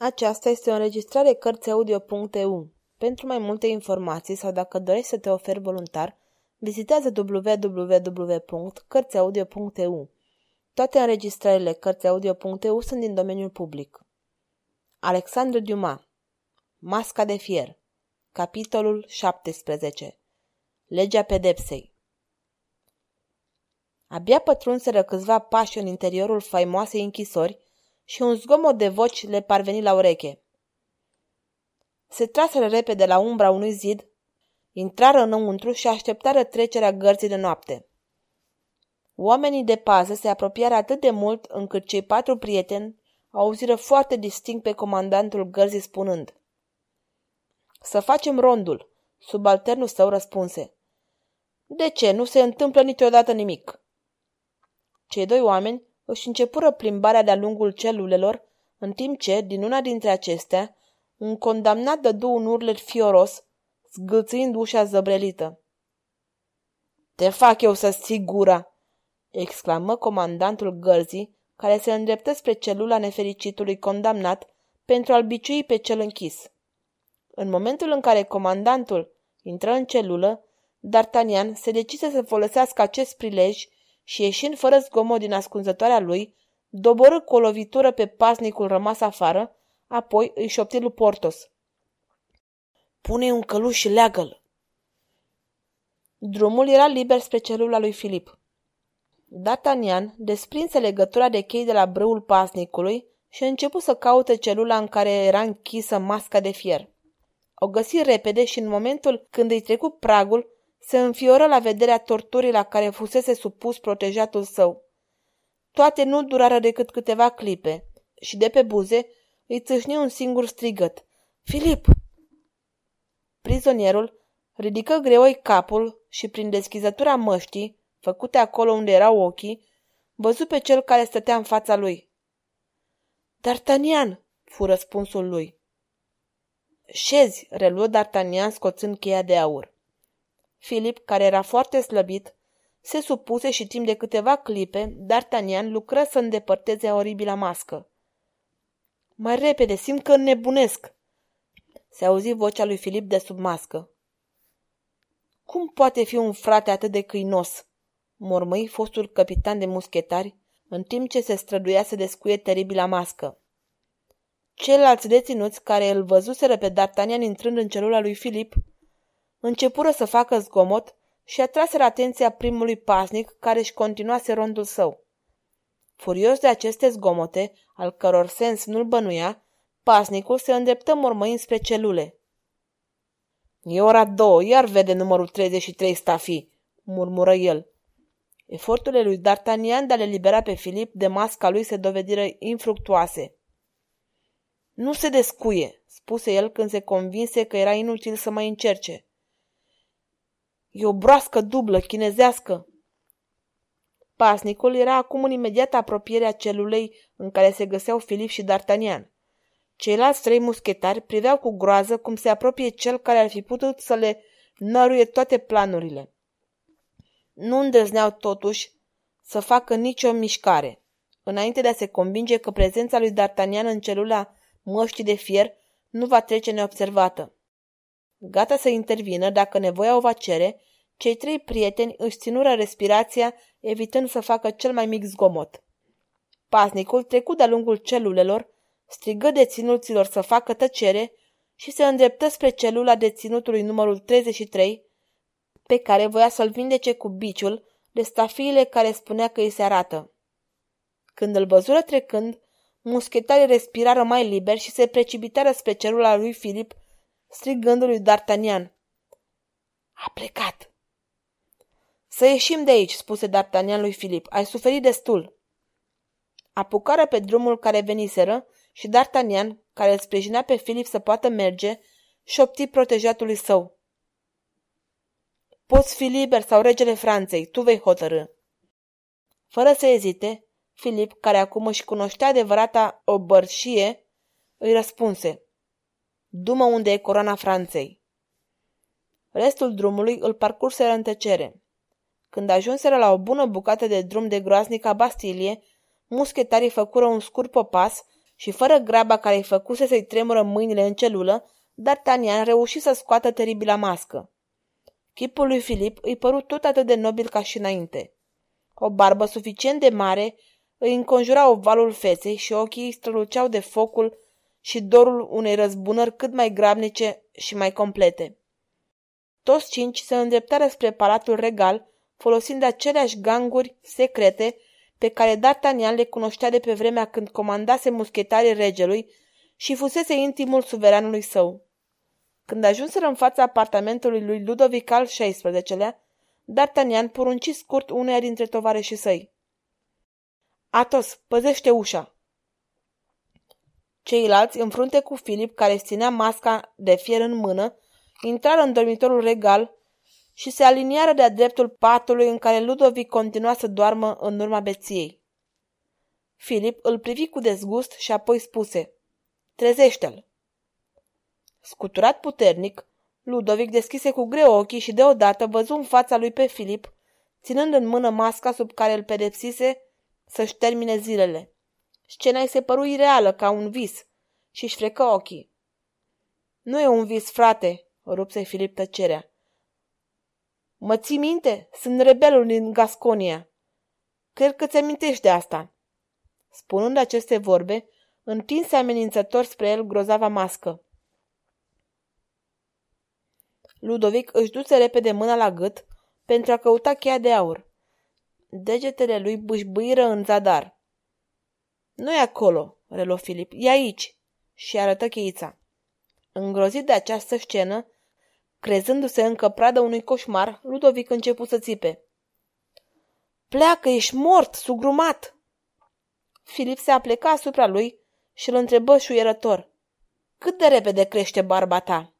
Aceasta este o înregistrare Cărțiaudio.eu. Pentru mai multe informații sau dacă dorești să te oferi voluntar, vizitează www.cărțiaudio.eu. Toate înregistrările Cărțiaudio.eu sunt din domeniul public. Alexandru Dumas Masca de fier Capitolul 17 Legea pedepsei Abia pătrunseră câțiva pași în interiorul faimoasei închisori și un zgomot de voci le parveni la ureche. Se traseră repede la umbra unui zid, intrară înăuntru și așteptară trecerea gărții de noapte. Oamenii de pază se apropiară atât de mult încât cei patru prieteni auziră foarte distinct pe comandantul gărzii spunând Să facem rondul, subalternul său răspunse. De ce? Nu se întâmplă niciodată nimic. Cei doi oameni își începură plimbarea de-a lungul celulelor, în timp ce, din una dintre acestea, un condamnat dădu un urlet fioros, zgâlțâind ușa zăbrelită. Te fac eu să ții gura!" exclamă comandantul gărzii, care se îndreptă spre celula nefericitului condamnat pentru a-l biciui pe cel închis. În momentul în care comandantul intră în celulă, D'Artagnan se decise să folosească acest prilej și ieșind fără zgomot din ascunzătoarea lui, doborâ cu o lovitură pe pasnicul rămas afară, apoi îi șopti lui Portos. Pune un căluș și leagă-l. Drumul era liber spre celula lui Filip. D'Artagnan desprinse legătura de chei de la brâul pasnicului și început să caute celula în care era închisă masca de fier. O găsi repede și în momentul când îi trecu pragul, se înfioră la vederea torturii la care fusese supus protejatul său. Toate nu durară decât câteva clipe și de pe buze îi țâșni un singur strigăt. Filip! Prizonierul ridică greoi capul și prin deschizătura măștii, făcute acolo unde erau ochii, văzu pe cel care stătea în fața lui. D'Artagnan! fu răspunsul lui. Șezi, reluă D'Artagnan scoțând cheia de aur. Filip, care era foarte slăbit, se supuse și timp de câteva clipe, D'Artagnan lucră să îndepărteze oribila mască. Mai repede, simt că înnebunesc!" Se auzi vocea lui Filip de sub mască. Cum poate fi un frate atât de câinos?" mormăi fostul capitan de muschetari, în timp ce se străduia să descuie teribila mască. Ceilalți deținuți care îl văzuseră pe D'Artagnan intrând în celula lui Filip începură să facă zgomot și atraseră atenția primului pasnic care își continuase rondul său. Furios de aceste zgomote, al căror sens nu-l bănuia, pasnicul se îndreptă mormăind spre celule. E ora două, iar vede numărul 33 stafi, murmură el. Eforturile lui D'Artagnan de a le libera pe Filip de masca lui se dovediră infructuoase. Nu se descuie, spuse el când se convinse că era inutil să mai încerce. E o broască dublă, chinezească. Pasnicul era acum în imediată apropiere a celulei în care se găseau Filip și D'Artagnan. Ceilalți trei muschetari priveau cu groază cum se apropie cel care ar fi putut să le năruie toate planurile. Nu îndrăzneau totuși să facă nicio mișcare, înainte de a se convinge că prezența lui D'Artagnan în celula măștii de fier nu va trece neobservată. Gata să intervină dacă nevoia o va cere, cei trei prieteni își ținură respirația, evitând să facă cel mai mic zgomot. Pasnicul trecu de-a lungul celulelor, strigă deținuților să facă tăcere și se îndreptă spre celula deținutului numărul 33, pe care voia să-l vindece cu biciul de stafiile care spunea că îi se arată. Când îl văzură trecând, muschetarii respirară mai liber și se precipitară spre celula lui Filip, strigându-lui D'Artagnan. A plecat! Să ieșim de aici, spuse D'Artagnan lui Filip. Ai suferit destul. Apucară pe drumul care veniseră și D'Artagnan, care îl sprijinea pe Filip să poată merge, șopti protejatului său. Poți fi liber sau regele Franței, tu vei hotărâ. Fără să ezite, Filip, care acum își cunoștea adevărata obărșie, îi răspunse. Dumă unde e coroana Franței. Restul drumului îl parcurseră în tăcere. Când ajunseră la o bună bucată de drum de groaznica Bastilie, muschetarii făcură un scurt popas și fără graba care îi făcuse să-i tremură mâinile în celulă, D'Artagnan reuși să scoată teribila mască. Chipul lui Filip îi părut tot atât de nobil ca și înainte. O barbă suficient de mare îi înconjura ovalul feței și ochii îi străluceau de focul și dorul unei răzbunări cât mai grabnice și mai complete. Toți cinci se îndreptară spre palatul regal, folosind aceleași ganguri secrete pe care D'Artagnan le cunoștea de pe vremea când comandase muschetarii regelui și fusese intimul suveranului său. Când ajunseră în fața apartamentului lui Ludovic al XVI-lea, D'Artagnan porunci scurt uneia dintre tovarășii săi. Atos, păzește ușa! Ceilalți, în frunte cu Filip, care ținea masca de fier în mână, intrară în dormitorul regal și se aliniară de-a dreptul patului în care Ludovic continua să doarmă în urma beției. Filip îl privi cu dezgust și apoi spuse, Trezește-l! Scuturat puternic, Ludovic deschise cu greu ochii și deodată văzu în fața lui pe Filip, ținând în mână masca sub care îl pedepsise să-și termine zilele. Scena îi se păru ireală, ca un vis, și își frecă ochii. Nu e un vis, frate, rupse Filip tăcerea. Mă ții minte? Sunt rebelul din Gasconia. Cred că ți-amintești de asta. Spunând aceste vorbe, întinse amenințător spre el grozava mască. Ludovic își duse repede mâna la gât pentru a căuta cheia de aur. Degetele lui bâșbâiră în zadar. Nu e acolo, relo Filip, e aici, și arătă cheița. Îngrozit de această scenă, crezându-se încă pradă unui coșmar, Ludovic începu să țipe. Pleacă, ești mort, sugrumat! Filip se apleca asupra lui și îl întrebă șuierător. Cât de repede crește barba ta?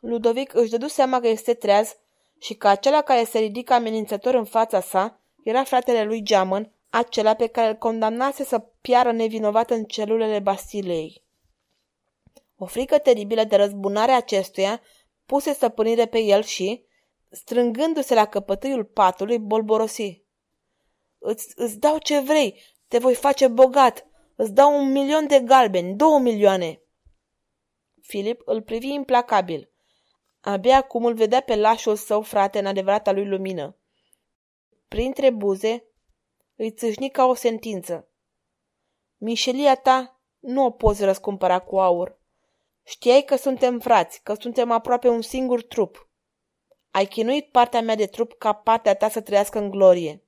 Ludovic își dădu seama că este treaz și că acela care se ridică amenințător în fața sa era fratele lui Geamăn, acela pe care îl condamnase să piară nevinovat în celulele Bastilei. O frică teribilă de răzbunare acestuia puse stăpânire pe el și, strângându-se la căpătâiul patului, bolborosi. Îți, îți dau ce vrei, te voi face bogat, îți dau un milion de galbeni, două milioane. Filip îl privi implacabil. Abia acum îl vedea pe lașul său frate în adevărata lui lumină. Printre buze îi țâșni ca o sentință. Mișelia ta nu o poți răscumpăra cu aur. Știai că suntem frați, că suntem aproape un singur trup. Ai chinuit partea mea de trup ca partea ta să trăiască în glorie.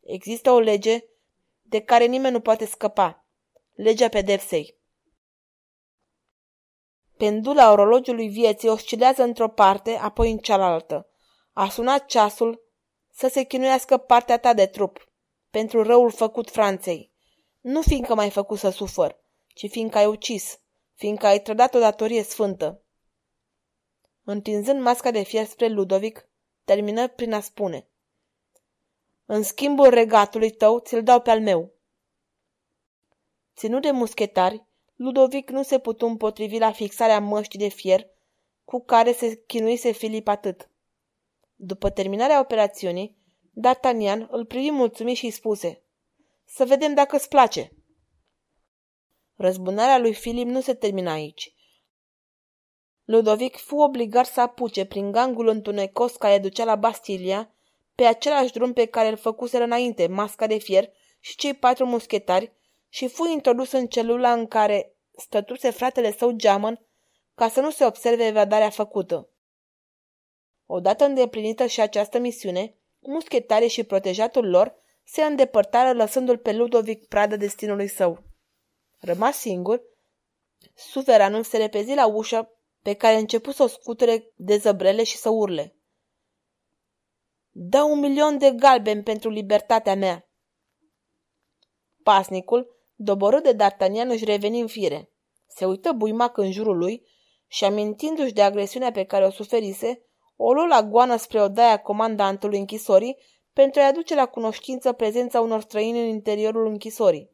Există o lege de care nimeni nu poate scăpa. Legea pedepsei. Pendula orologiului vieții oscilează într-o parte, apoi în cealaltă. A sunat ceasul să se chinuiască partea ta de trup, pentru răul făcut Franței. Nu fiindcă m-ai făcut să sufăr, ci fiindcă ai ucis, fiindcă ai trădat o datorie sfântă. Întinzând masca de fier spre Ludovic, termină prin a spune În schimbul regatului tău, ți-l dau pe al meu. Ținut de muschetari, Ludovic nu se putu împotrivi la fixarea măștii de fier cu care se chinuise Filip atât. După terminarea operațiunii, D'Artagnan îl privi mulțumit și îi spuse Să vedem dacă îți place. Răzbunarea lui Filip nu se termina aici. Ludovic fu obligat să apuce prin gangul întunecos care ducea la Bastilia, pe același drum pe care îl făcuseră înainte masca de fier și cei patru muschetari, și fu introdus în celula în care stătuse fratele său geamăn ca să nu se observe evadarea făcută. Odată îndeplinită și această misiune, muschetarii și protejatul lor se îndepărtară lăsându-l pe Ludovic pradă destinului său. Rămas singur, suveranul se repezi la ușă pe care început să o scuture de zăbrele și să urle. Dă un milion de galben pentru libertatea mea! Pasnicul, doborât de D'Artagnan, își reveni în fire. Se uită buimac în jurul lui și, amintindu-și de agresiunea pe care o suferise, o luă la goană spre odaia comandantului închisorii pentru a-i aduce la cunoștință prezența unor străini în interiorul închisorii.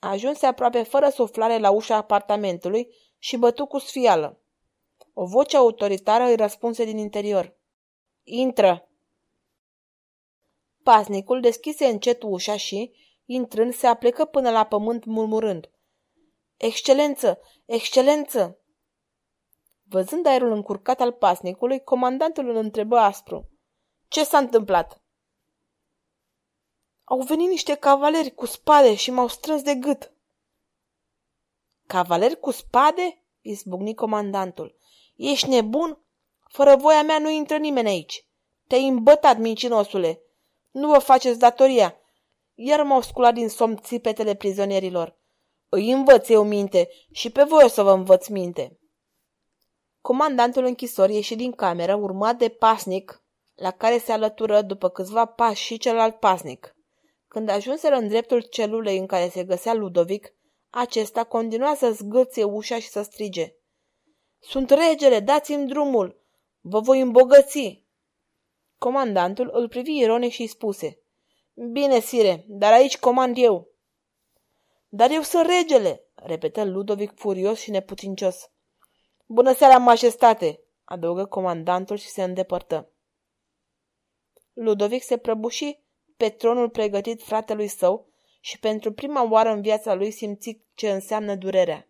Ajunse aproape fără suflare la ușa apartamentului și bătu cu sfială. O voce autoritară îi răspunse din interior. Intră! Pasnicul deschise încet ușa și, Intrând, se aplecă până la pământ murmurând. Excelență! Excelență! Văzând aerul încurcat al pasnicului, comandantul îl întrebă aspru. Ce s-a întâmplat? Au venit niște cavaleri cu spade și m-au strâns de gât. Cavaleri cu spade? izbucni comandantul. Ești nebun? Fără voia mea nu intră nimeni aici. Te-ai îmbătat, mincinosule. Nu vă faceți datoria. Iar m-au sculat din somn țipetele prizonierilor. Îi învăț eu minte și pe voi o să vă învăț minte. Comandantul închisorii ieși din cameră, urmat de pasnic, la care se alătură după câțiva pași și celălalt pasnic. Când ajunseră în dreptul celulei în care se găsea Ludovic, acesta continua să zgâție ușa și să strige. Sunt regele, dați-mi drumul! Vă voi îmbogăți! Comandantul îl privi ironic și spuse. Bine, sire, dar aici comand eu. Dar eu sunt regele, repetă Ludovic furios și neputincios. Bună seara, majestate, adăugă comandantul și se îndepărtă. Ludovic se prăbuși pe tronul pregătit fratelui său și pentru prima oară în viața lui simți ce înseamnă durerea.